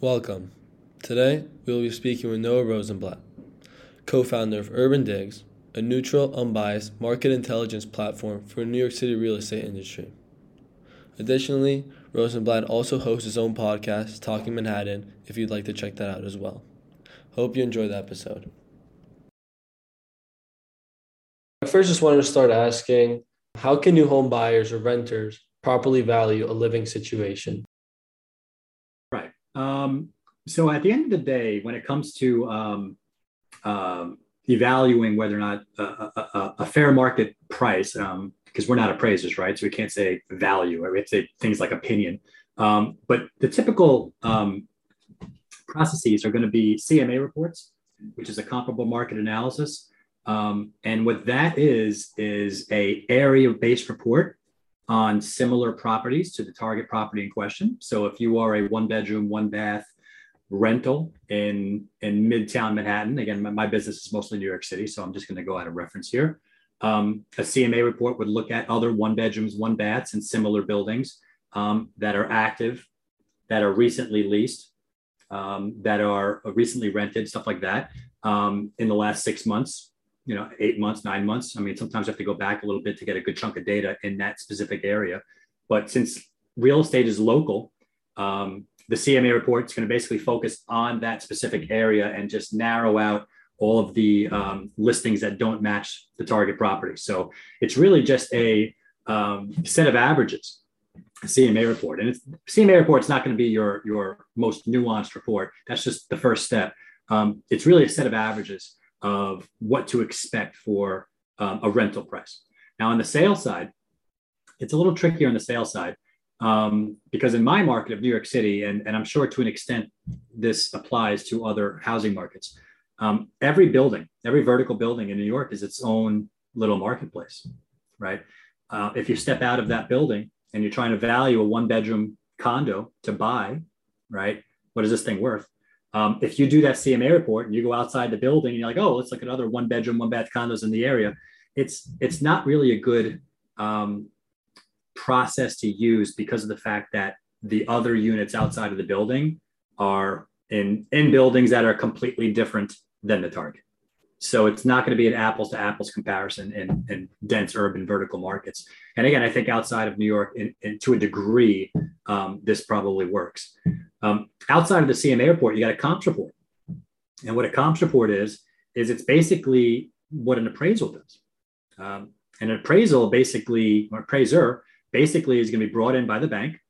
Welcome. Today, we will be speaking with Noah Rosenblatt, co founder of Urban Digs, a neutral, unbiased market intelligence platform for the New York City real estate industry. Additionally, Rosenblatt also hosts his own podcast, Talking Manhattan, if you'd like to check that out as well. Hope you enjoy the episode. I first just wanted to start asking how can new home buyers or renters properly value a living situation? Um, so at the end of the day, when it comes to um, um, evaluating whether or not a, a, a fair market price, because um, we're not appraisers, right? So we can't say value. Right? We have to say things like opinion. Um, but the typical um, processes are going to be CMA reports, which is a comparable market analysis. Um, and what that is is a area-based report on similar properties to the target property in question. So if you are a one-bedroom, one-bath rental in in Midtown Manhattan, again, my, my, business is mostly New York City, so I'm just going to go out of reference here. Um, a CMA report would look at other one-bedrooms, one-baths and similar buildings um, that are active, that are recently leased, um, that are recently rented, stuff like that, um, in the last six months you know, eight months, nine months. I mean, sometimes you have to go back a little bit to get a good chunk of data in that specific area. But since real estate is local, um, the CMA report is going to basically focus on that specific area and just narrow out all of the um, listings that don't match the target property. So it's really just a um, set of averages, CMA report. And it's, CMA report is not going to be your, your most nuanced report. That's just the first step. Um, it's really a set of averages of what to expect for um, a rental price. Now, on the sale side, it's a little trickier on the sale side um, because in my market of New York City, and, and I'm sure to an extent this applies to other housing markets, um, every building, every vertical building in New York is its own little marketplace, right? Uh, if you step out of that building and you're trying to value a one bedroom condo to buy, right? What is this thing worth? Um, if you do that CMA report and you go outside the building and you're like, oh, let's look at other one bedroom, one bath condos in the area, it's it's not really a good um, process to use because of the fact that the other units outside of the building are in in buildings that are completely different than the target. So it's not going to be an apples to apples comparison in, in dense urban vertical markets. And again, I think outside of New York, in, in, to a degree, um, this probably works. Um, outside of the CMA report, you got a comps report. And what a comps report is, is it's basically what an appraisal does. Um, an appraisal basically, or appraiser basically is going to be brought in by the bank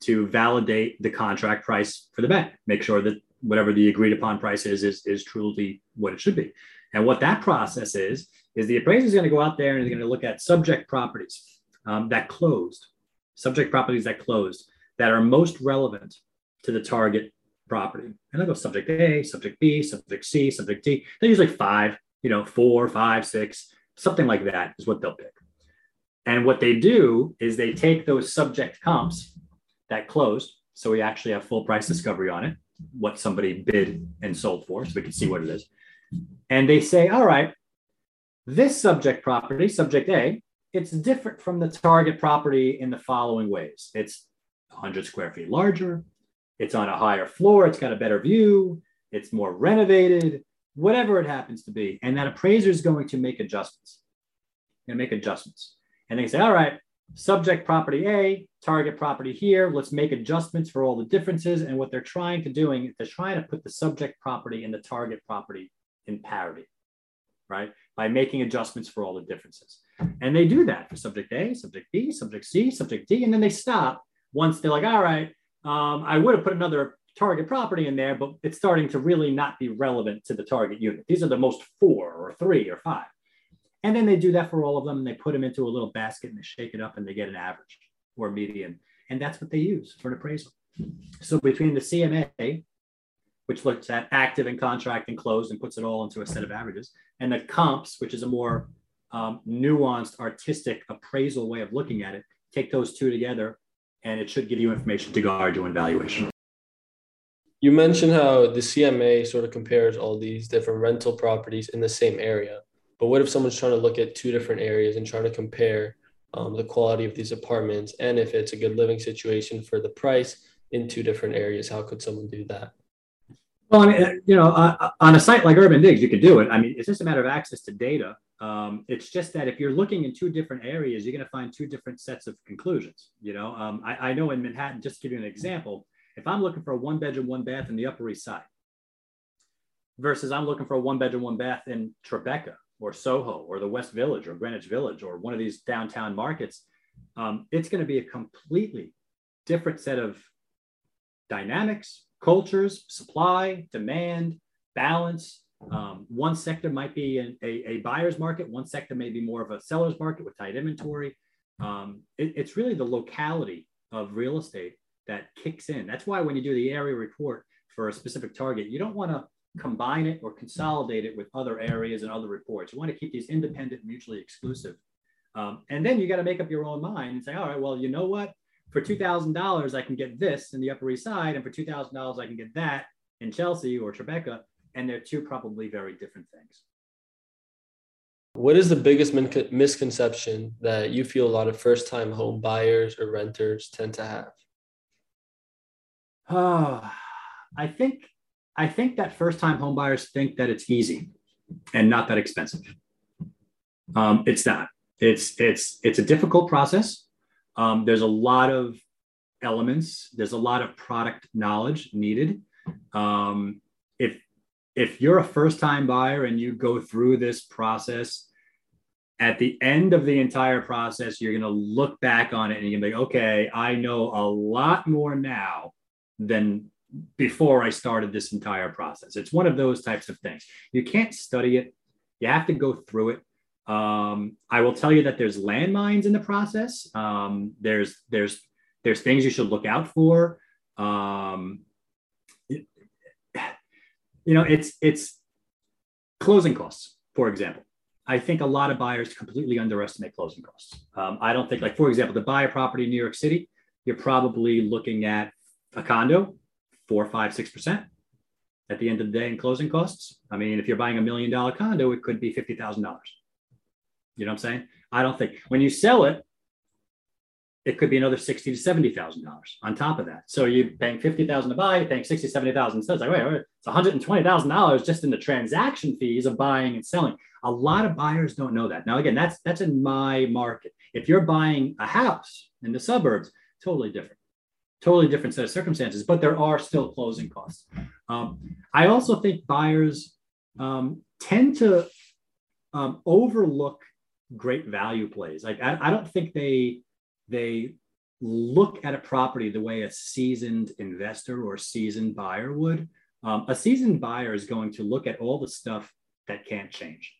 to validate the contract price for the bank, make sure that whatever the agreed upon price is, is, is truly what it should be. And what that process is, is the appraiser is going to go out there and is going to look at subject properties um, that closed, subject properties that closed that are most relevant to the target property. And they'll go subject A, subject B, subject C, subject D. They're usually five, you know, four, five, six, something like that is what they'll pick. And what they do is they take those subject comps that closed. So we actually have full price discovery on it, what somebody bid and sold for, so we can see what it is. And they say, all right, this subject property, subject A, it's different from the target property in the following ways. It's 100 square feet larger, it's on a higher floor, it's got a better view, it's more renovated, whatever it happens to be. And that appraiser is going to make adjustments. Going to make adjustments. And they say, all right, subject property A, target property here. Let's make adjustments for all the differences. And what they're trying to doing, is they're trying to put the subject property and the target property in parity, right? By making adjustments for all the differences. And they do that for subject A, subject B, subject C, subject D, and then they stop once they're like, all right, um, I would have put another target property in there, but it's starting to really not be relevant to the target unit. These are the most four or three or five. And then they do that for all of them and they put them into a little basket and they shake it up and they get an average or median. And that's what they use for an appraisal. So between the CMA, which looks at active and contract and closed and puts it all into a set of averages, and the comps, which is a more um, nuanced, artistic appraisal way of looking at it, take those two together and it should give you information to guard your valuation. You mentioned how the CMA sort of compares all these different rental properties in the same area. But what if someone's trying to look at two different areas and trying to compare um, the quality of these apartments and if it's a good living situation for the price in two different areas? How could someone do that? Well, I mean, you know, uh, on a site like Urban Digs, you could do it. I mean, it's just a matter of access to data. Um, it's just that if you're looking in two different areas, you're going to find two different sets of conclusions. You know, um, I, I, know in Manhattan, just to give you an example, if I'm looking for a one bedroom, one bath in the Upper East Side versus I'm looking for a one bedroom, one bath in Tribeca or Soho or the West Village or Greenwich Village or one of these downtown markets, um, it's going to be a completely different set of dynamics, cultures, supply, demand, balance. Um, one sector might be a, a, buyer's market, one sector may be more of a seller's market with tight inventory. Um, it, it's really the locality of real estate that kicks in. That's why when you do the area report for a specific target, you don't want to combine it or consolidate it with other areas and other reports. You want to keep these independent, mutually exclusive. Um, and then you got to make up your own mind and say, all right, well, you know what? For $2,000, I can get this in the Upper East Side, and for $2,000, I can get that in Chelsea or Tribeca. And they're two probably very different things. What is the biggest min- misconception that you feel a lot of first time home buyers or renters tend to have? Oh, I think I think that first time homebuyers think that it's easy and not that expensive. Um, it's not. It's it's it's a difficult process. Um, there's a lot of elements. There's a lot of product knowledge needed. Um, if you're a first time buyer and you go through this process, at the end of the entire process, you're going to look back on it and you're going to be, okay, I know a lot more now than before I started this entire process. It's one of those types of things. You can't study it, you have to go through it. Um, I will tell you that there's landmines in the process. Um, there's there's there's things you should look out for. Um, know, it's it's closing costs, for example. I think a lot of buyers completely underestimate closing costs. Um, I don't think, like for example, to buy a property in New York City, you're probably looking at a condo four, five, six percent at the end of the day in closing costs. I mean, if you're buying a million dollar condo, it could be fifty thousand dollars. You know what I'm saying? I don't think when you sell it, it could be another sixty to seventy thousand dollars on top of that. So you're paying fifty thousand to buy, you're paying sixty, seventy thousand. So it's like, wait, wait, it's one hundred and twenty thousand dollars just in the transaction fees of buying and selling. A lot of buyers don't know that. Now, again, that's that's in my market. If you're buying a house in the suburbs, totally different totally different set of circumstances, but there are still closing costs. Um, I also think buyers um, tend to um, overlook great value plays. Like I, I, don't think they they look at a property the way a seasoned investor or seasoned buyer would. Um, a seasoned buyer is going to look at all the stuff that can't change.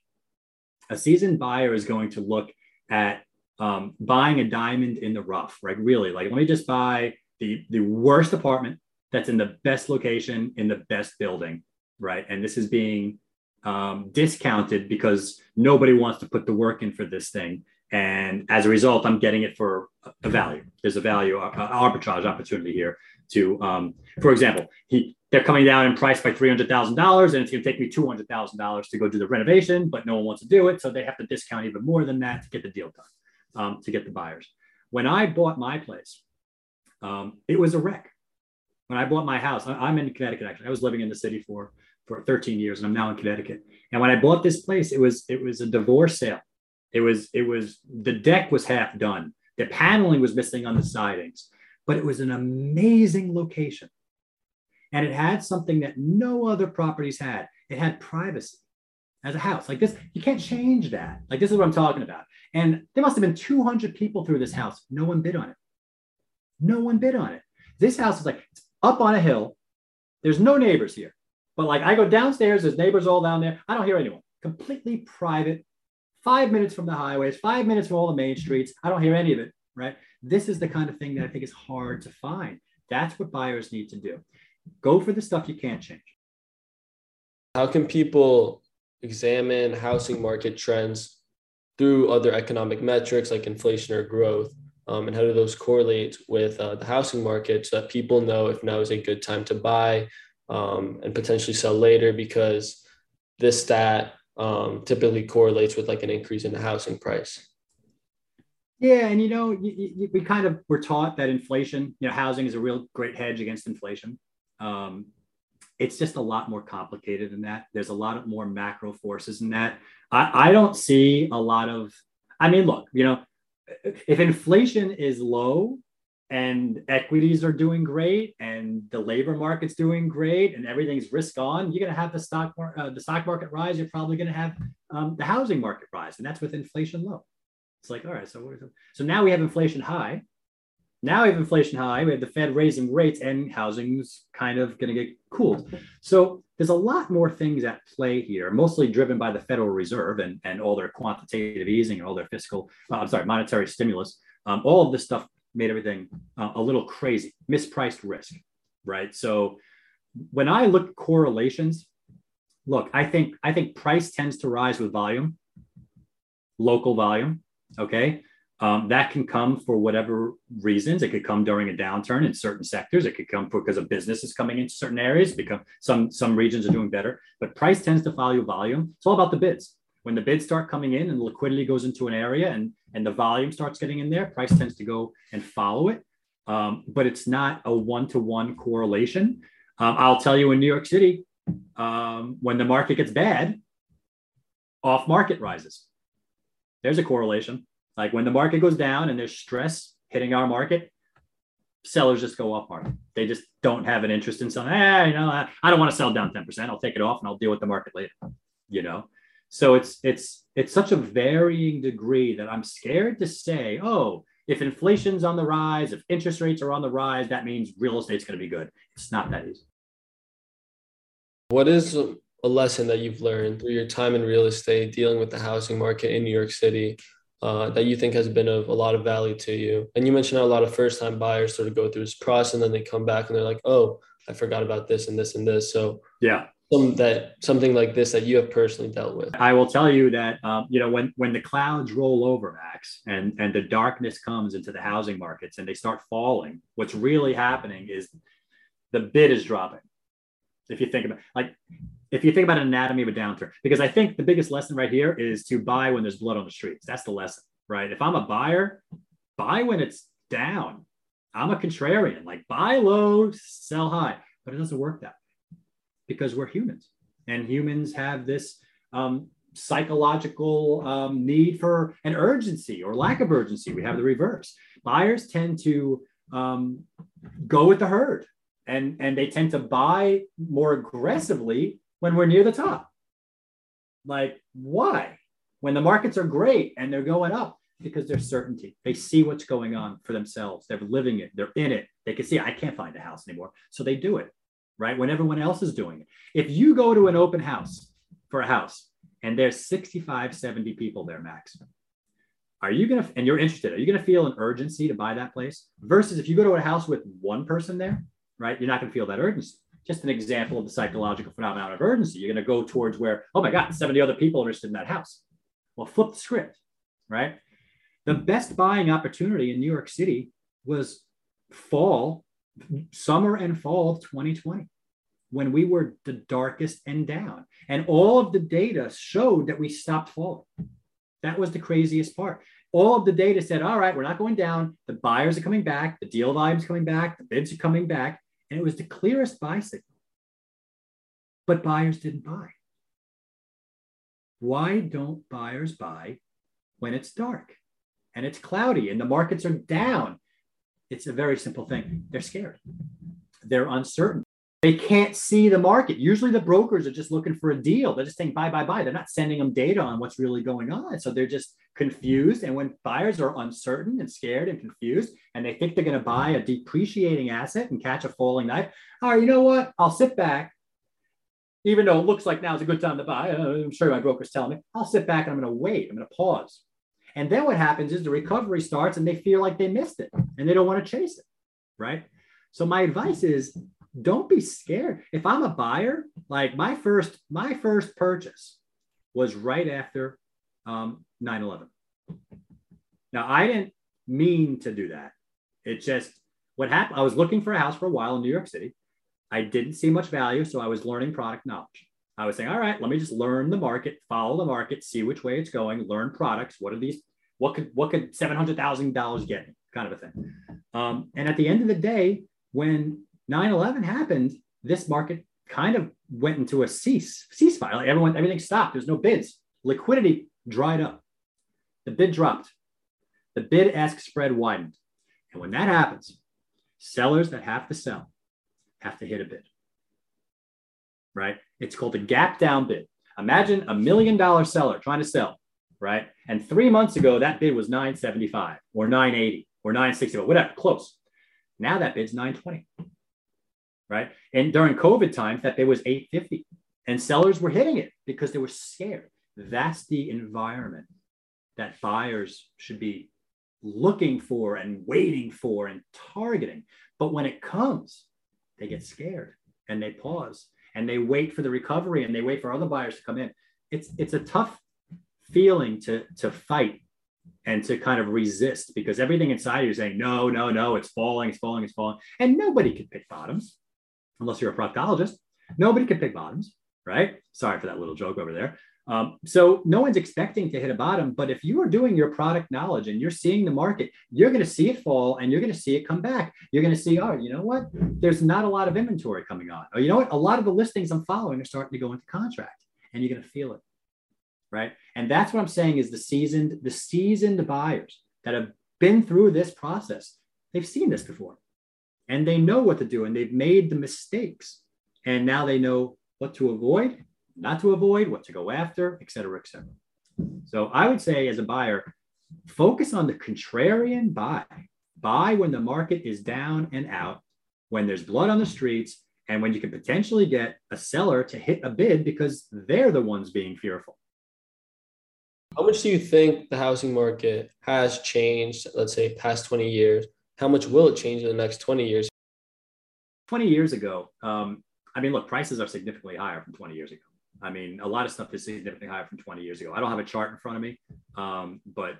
A seasoned buyer is going to look at um, buying a diamond in the rough, right? Really, like let me just buy the the worst apartment that's in the best location in the best building, right? And this is being um, discounted because nobody wants to put the work in for this thing. And as a result, I'm getting it for a value. There's a value uh, arbitrage opportunity here. To, um, for example, he they're coming down in price by three hundred thousand dollars, and it's going to take me two hundred thousand dollars to go do the renovation, but no one wants to do it, so they have to discount even more than that to get the deal done, um, to get the buyers. When I bought my place, um, it was a wreck. When I bought my house, I, am in Connecticut actually. I was living in the city for for 13 years, and I'm now in Connecticut. And when I bought this place, it was it was a divorce sale. It was it was the deck was half done. The paneling was missing on the sidings, but it was an amazing location, and it had something that no other properties had. It had privacy as a house like this. You can't change that. Like this is what I'm talking about. And there must have been 200 people through this house. No one bid on it. No one bid on it. This house is like up on a hill. There's no neighbors here. But like I go downstairs, there's neighbors all down there. I don't hear anyone. Completely private. Five minutes from the highways, five minutes from all the main streets. I don't hear any of it. Right. This is the kind of thing that I think is hard to find. That's what buyers need to do. Go for the stuff you can't change. How can people examine housing market trends through other economic metrics like inflation or growth um, and how do those correlate with uh, the housing market so that people know if now is a good time to buy um, and potentially sell later because this stat um, typically correlates with like an increase in the housing price Yeah, and you know, you, you, we kind of were taught that inflation, you know, housing is a real great hedge against inflation. Um, it's just a lot more complicated than that. There's a lot of more macro forces in that. I, I don't see a lot of. I mean, look, you know, if inflation is low and equities are doing great and the labor market's doing great and everything's risk on, you're going to have the stock mar- uh, the stock market rise. You're probably going to have um, the housing market rise, and that's with inflation low. It's like, all right, so so now we have inflation high. Now we have inflation high. We have the Fed raising rates, and housing's kind of going to get cooled. So there's a lot more things at play here, mostly driven by the Federal Reserve and, and all their quantitative easing and all their fiscal, uh, I'm sorry, monetary stimulus. Um, all of this stuff made everything uh, a little crazy, mispriced risk, right? So when I look at correlations, look, I think I think price tends to rise with volume, local volume. Okay. Um, that can come for whatever reasons. It could come during a downturn in certain sectors. It could come because a business is coming into certain areas. Become some some regions are doing better, but price tends to follow volume. It's all about the bids. When the bids start coming in and liquidity goes into an area and and the volume starts getting in there, price tends to go and follow it. Um, but it's not a one to one correlation. Um, I'll tell you in New York City, um, when the market gets bad, off market rises. There's a correlation like when the market goes down and there's stress hitting our market, sellers just go off market. They just don't have an interest in selling. Hey, you know, I, I don't want to sell down 10%. I'll take it off and I'll deal with the market later. You know, so it's it's it's such a varying degree that I'm scared to say, oh, if inflation's on the rise, if interest rates are on the rise, that means real estate's going to be good. It's not that easy. What is a lesson that you've learned through your time in real estate, dealing with the housing market in New York City, uh, that you think has been of a lot of value to you? And you mentioned how a lot of first time buyers sort of go through this process and then they come back and they're like, oh, I forgot about this and this and this. So yeah, some that something like this that you have personally dealt with. I will tell you that um, you know when when the clouds roll over, Max, and and the darkness comes into the housing markets and they start falling, what's really happening is the bid is dropping. If you think about like if you think about an anatomy of a downturn, because I think the biggest lesson right here is to buy when there's blood on the streets. That's the lesson, right? If I'm a buyer, buy when it's down. I'm a contrarian, like buy low, sell high, but it doesn't work that because we're humans and humans have this um, psychological um, need for an urgency or lack of urgency. We have the reverse. Buyers tend to um, go with the herd and, and they tend to buy more aggressively when we're near the top. Like, why? When the markets are great and they're going up, because there's certainty. They see what's going on for themselves. They're living it. They're in it. They can see, I can't find a house anymore. So they do it, right? When everyone else is doing it. If you go to an open house for a house and there's 65, 70 people there, max, are you going to, and you're interested, are you going to feel an urgency to buy that place? Versus if you go to a house with one person there, right? You're not going to feel that urgency just an example of the psychological phenomenon of urgency. You're going to go towards where, oh my God, 70 other people are interested in that house. Well, flip the script, right? The best buying opportunity in New York City was fall, summer and fall of 2020, when we were the darkest and down. And all of the data showed that we stopped falling. That was the craziest part. All of the data said, all right, we're not going down. The buyers are coming back. The deal volume's coming back. The bids are coming back. And it was the clearest buy signal. But buyers didn't buy. Why don't buyers buy when it's dark and it's cloudy and the markets are down? It's a very simple thing. They're scared. They're uncertain. They can't see the market. Usually the brokers are just looking for a deal. They're just saying buy, buy, buy. They're not sending them data on what's really going on. So they're just confused. And when buyers are uncertain and scared and confused, and they think they're going to buy a depreciating asset and catch a falling knife, all right, you know what? I'll sit back. Even though it looks like now is a good time to buy, uh, I'm sure my broker's telling me, I'll sit back and I'm going to wait. I'm going to pause. And then what happens is the recovery starts and they feel like they missed it and they don't want to chase it. Right. So my advice is don't be scared. If I'm a buyer, like my first, my first purchase was right after um, 9-11. Now I didn't mean to do that. It just what happened. I was looking for a house for a while in New York City. I didn't see much value, so I was learning product knowledge. I was saying, all right, let me just learn the market, follow the market, see which way it's going, learn products. What are these What could what could seven hundred thousand dollars get me? Kind of a thing. Um, and at the end of the day, when 9-11 happened, this market kind of went into a cease ceasefire. Like everyone, everything stopped. There's no bids. Liquidity dried up. The bid dropped. The bid ask spread widened. And when that happens, sellers that have to sell have to hit a bid. Right? It's called a gap down bid. Imagine a million dollar seller trying to sell, right? And three months ago, that bid was 975 or 980 or 960, whatever, close. Now that bid's 920, right? And during COVID times, that bid was 850 and sellers were hitting it because they were scared. That's the environment that buyers should be looking for and waiting for and targeting. But when it comes, they get scared and they pause and they wait for the recovery and they wait for other buyers to come in. It's it's a tough feeling to to fight and to kind of resist because everything inside you is saying no, no, no, it's falling, it's falling, it's falling, and nobody can pick bottoms unless you're a proctologist. Nobody can pick bottoms, right? Sorry for that little joke over there. Um, so no one's expecting to hit a bottom, but if you are doing your product knowledge and you're seeing the market, you're going to see it fall and you're going to see it come back. You're going to see, oh, you know what? There's not a lot of inventory coming on. Or you know what? A lot of the listings I'm following are starting to go into contract, and you're going to feel it, right? And that's what I'm saying is the seasoned, the seasoned buyers that have been through this process, they've seen this before, and they know what to do, and they've made the mistakes, and now they know what to avoid not to avoid, what to go after, et cetera, et cetera. So I would say as a buyer, focus on the contrarian buy. Buy when the market is down and out, when there's blood on the streets, and when you can potentially get a seller to hit a bid because they're the ones being fearful. How much do you think the housing market has changed, let's say, past 20 years? How much will it change in the next 20 years? 20 years ago, um, I mean, look, prices are significantly higher from 20 years ago. I mean, a lot of stuff is significantly higher from 20 years ago. I don't have a chart in front of me, um, but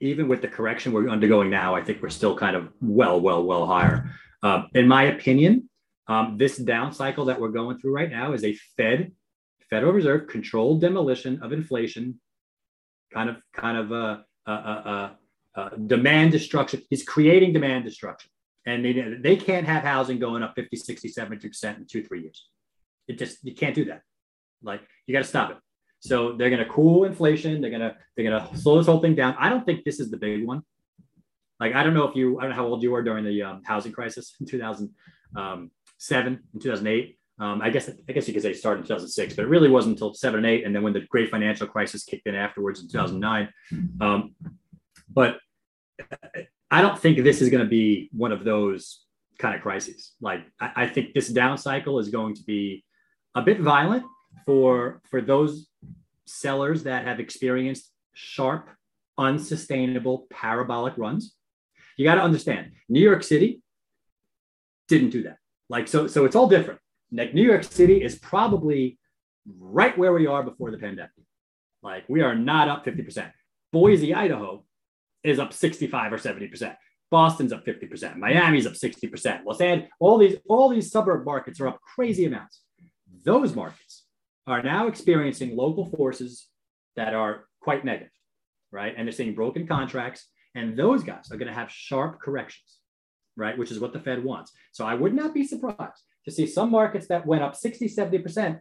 even with the correction we're undergoing now, I think we're still kind of well, well, well higher. Uh, in my opinion, um, this down cycle that we're going through right now is a Fed, Federal Reserve controlled demolition of inflation, kind of, kind of a, a, a, a demand destruction. He's creating demand destruction, and they, they can't have housing going up 50, 60, 70 percent in two, three years. It just you can't do that. Like you got to stop it. So they're going to cool inflation. They're going to they're going to slow this whole thing down. I don't think this is the big one. Like I don't know if you I don't know how old you were during the um, housing crisis in 2007 um, and 2008. Um, I guess I guess you could say started in 2006, but it really wasn't until seven and eight, and then when the great financial crisis kicked in afterwards in 2009. Um, but I don't think this is going to be one of those kind of crises. Like I, I think this down cycle is going to be a bit violent, for for those sellers that have experienced sharp, unsustainable parabolic runs. You got to understand, New York City didn't do that. Like so, so it's all different. Like New York City is probably right where we are before the pandemic. Like we are not up 50%. Boise, Idaho is up 65 or 70%. Boston's up 50%. Miami's up 60%. Los Angeles, all these, all these suburb markets are up crazy amounts. Those markets are now experiencing local forces that are quite negative, right? And they're seeing broken contracts. And those guys are going to have sharp corrections, right? Which is what the Fed wants. So I would not be surprised to see some markets that went up 60, 70%,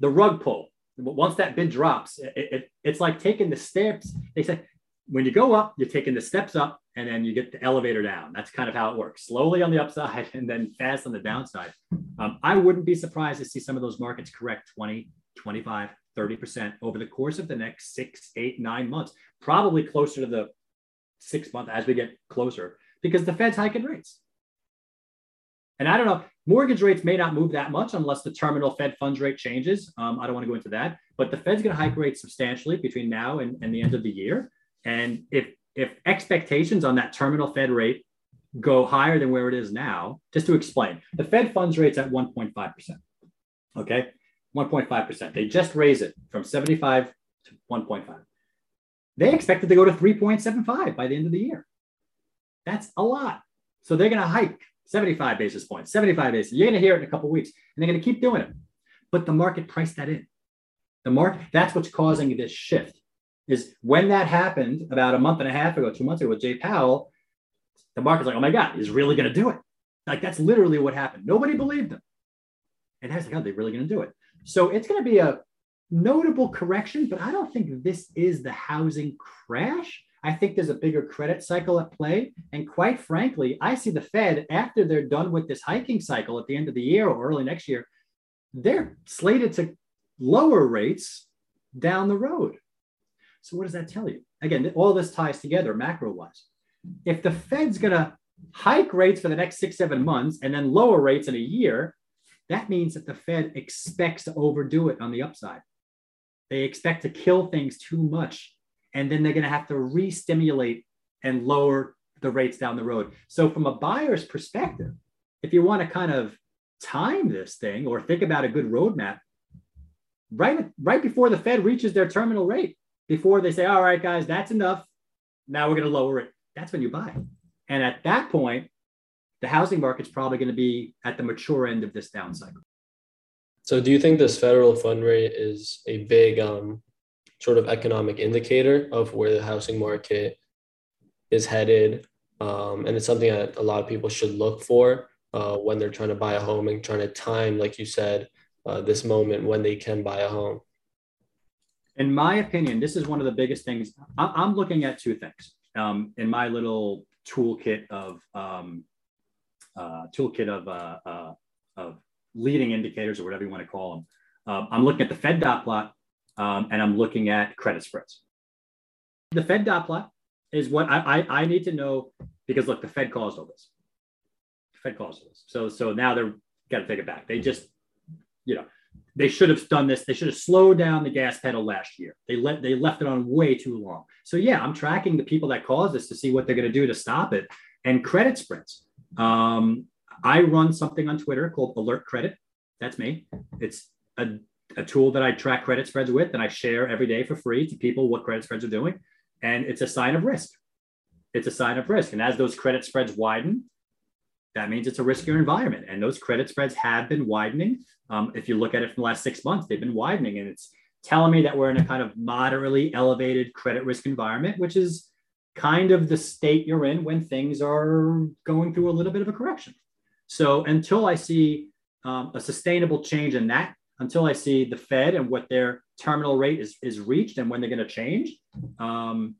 the rug pull. Once that bid drops, it, it, it's like taking the steps. They say when you go up, you're taking the steps up and then you get the elevator down. That's kind of how it works slowly on the upside and then fast on the downside. Um, I wouldn't be surprised to see some of those markets correct 20, 25, 30% over the course of the next six, eight, nine months, probably closer to the six month as we get closer because the Fed's hiking rates. And I don't know, mortgage rates may not move that much unless the terminal Fed funds rate changes. Um, I don't want to go into that, but the Fed's going to hike rates substantially between now and, and the end of the year. And if if expectations on that terminal Fed rate go higher than where it is now, just to explain, the Fed funds rate's at 1.5%. Okay, 1.5%. They just raise it from 75 to 1.5. They expect it to go to 3.75 by the end of the year. That's a lot. So they're going to hike 75 basis points, 75 basis. You're going to hear it in a couple weeks, and they're going to keep doing it. But the market priced that in. The market, that's what's causing this shift is when that happened about a month and a half ago, two months ago with Jay Powell, the market's like, oh my God, he's really going to do it. Like that's literally what happened. Nobody believed him. And I was like, oh, they're really going to do it. So it's going to be a notable correction, but I don't think this is the housing crash. I think there's a bigger credit cycle at play. And quite frankly, I see the Fed after they're done with this hiking cycle at the end of the year or early next year, they're slated to lower rates down the road. So, what does that tell you? Again, all this ties together macro wise. If the Fed's going to hike rates for the next six, seven months and then lower rates in a year, that means that the Fed expects to overdo it on the upside. They expect to kill things too much. And then they're going to have to re stimulate and lower the rates down the road. So, from a buyer's perspective, if you want to kind of time this thing or think about a good roadmap, right, right before the Fed reaches their terminal rate, before they say, all right, guys, that's enough. Now we're going to lower it. That's when you buy. And at that point, the housing market's probably going to be at the mature end of this down cycle. So, do you think this federal fund rate is a big um, sort of economic indicator of where the housing market is headed? Um, and it's something that a lot of people should look for uh, when they're trying to buy a home and trying to time, like you said, uh, this moment when they can buy a home. In my opinion, this is one of the biggest things. I'm looking at two things um, in my little toolkit of um, uh, toolkit of, uh, uh, of leading indicators or whatever you want to call them. Um, I'm looking at the Fed dot plot um, and I'm looking at credit spreads. The Fed dot plot is what I, I, I need to know because look, the Fed caused all this. The Fed caused all this. So so now they're got to take it back. They just you know they should have done this. They should have slowed down the gas pedal last year. They let they left it on way too long. So yeah, I'm tracking the people that caused this to see what they're going to do to stop it. And credit spreads. Um, I run something on Twitter called Alert Credit. That's me. It's a, a tool that I track credit spreads with, and I share every day for free to people what credit spreads are doing. And it's a sign of risk. It's a sign of risk. And as those credit spreads widen, that means it's a riskier environment. And those credit spreads have been widening. Um, if you look at it from the last six months, they've been widening. And it's telling me that we're in a kind of moderately elevated credit risk environment, which is kind of the state you're in when things are going through a little bit of a correction. So until I see um, a sustainable change in that, until I see the Fed and what their terminal rate is, is reached and when they're going to change, um,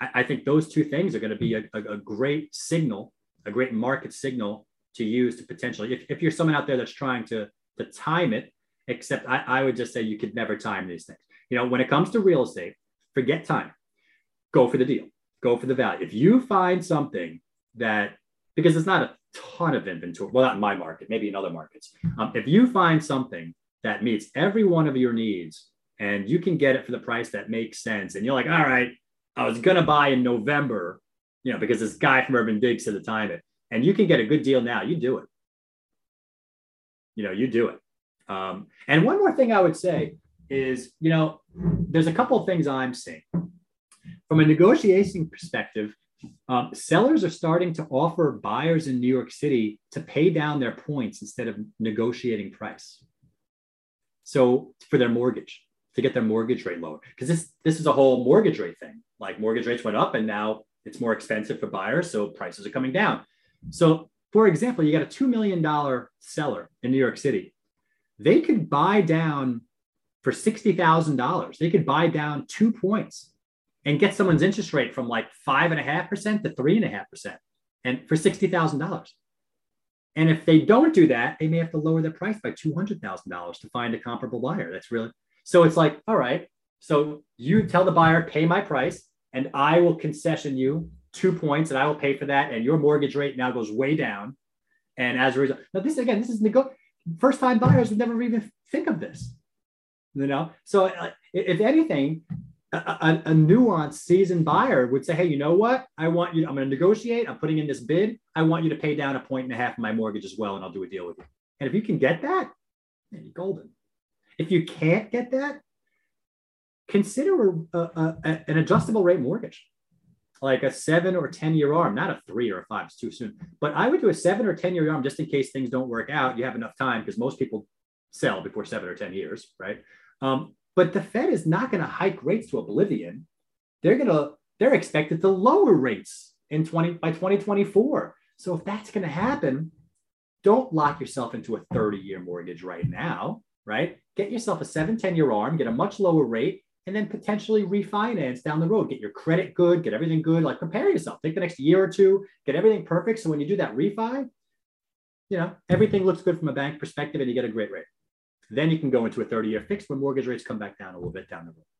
I, I, think those two things are going to be a, a, a, great signal, a great market signal to use to potentially, if, if you're someone out there that's trying to, to time it, except I, I would just say you could never time these things. You know, when it comes to real estate, forget time, go for the deal, go for the value. If you find something that, because it's not a ton of inventory. Well, not in my market, maybe in other markets. Um, if you find something that meets every one of your needs and you can get it for the price that makes sense, and you're like, all right, I was going to buy in November, you know, because this guy from Urban Digs said to time it, and you can get a good deal now, you do it. You know, you do it. Um, and one more thing I would say is, you know, there's a couple of things I'm seeing. From a negotiation perspective, um, sellers are starting to offer buyers in New York City to pay down their points instead of negotiating price. So for their mortgage, to get their mortgage rate lower, because this this is a whole mortgage rate thing. Like mortgage rates went up, and now it's more expensive for buyers, so prices are coming down. So, for example, you got a two million dollar seller in New York City. They could buy down for sixty thousand dollars. They could buy down two points and get someone's interest rate from like five and a half percent to three and a half percent and for $60,000. And if they don't do that, they may have to lower their price by $200,000 to find a comparable buyer. That's really, so it's like, all right, so you tell the buyer, pay my price and I will concession you two points and I will pay for that. And your mortgage rate now goes way down. And as a result, now this again, this is nego- first time buyers would never even think of this, you know? So uh, if anything, a, a, nuanced seasoned buyer would say, Hey, you know what? I want you, I'm going to negotiate. I'm putting in this bid. I want you to pay down a point and a half of my mortgage as well, and I'll do a deal with you. And if you can get that, you're golden. If you can't get that, consider a, a, an adjustable rate mortgage, like a seven or 10 year arm, not a three or a five, it's too soon. But I would do a seven or 10 year arm just in case things don't work out. You have enough time because most people sell before seven or 10 years, right? Um, but the Fed is not going to hike rates to oblivion. they're gonna they're expected to lower rates in 20 by 2024. So if that's gonna happen, don't lock yourself into a 30-year mortgage right now, right? Get yourself a 7, 10-year arm, get a much lower rate, and then potentially refinance down the road. Get your credit good, get everything good. Like prepare yourself. Take the next year or two, get everything perfect. So when you do that refi, you know, everything looks good from a bank perspective and you get a great rate. Then you can go into a 30 year fix when mortgage rates come back down a little bit down the road.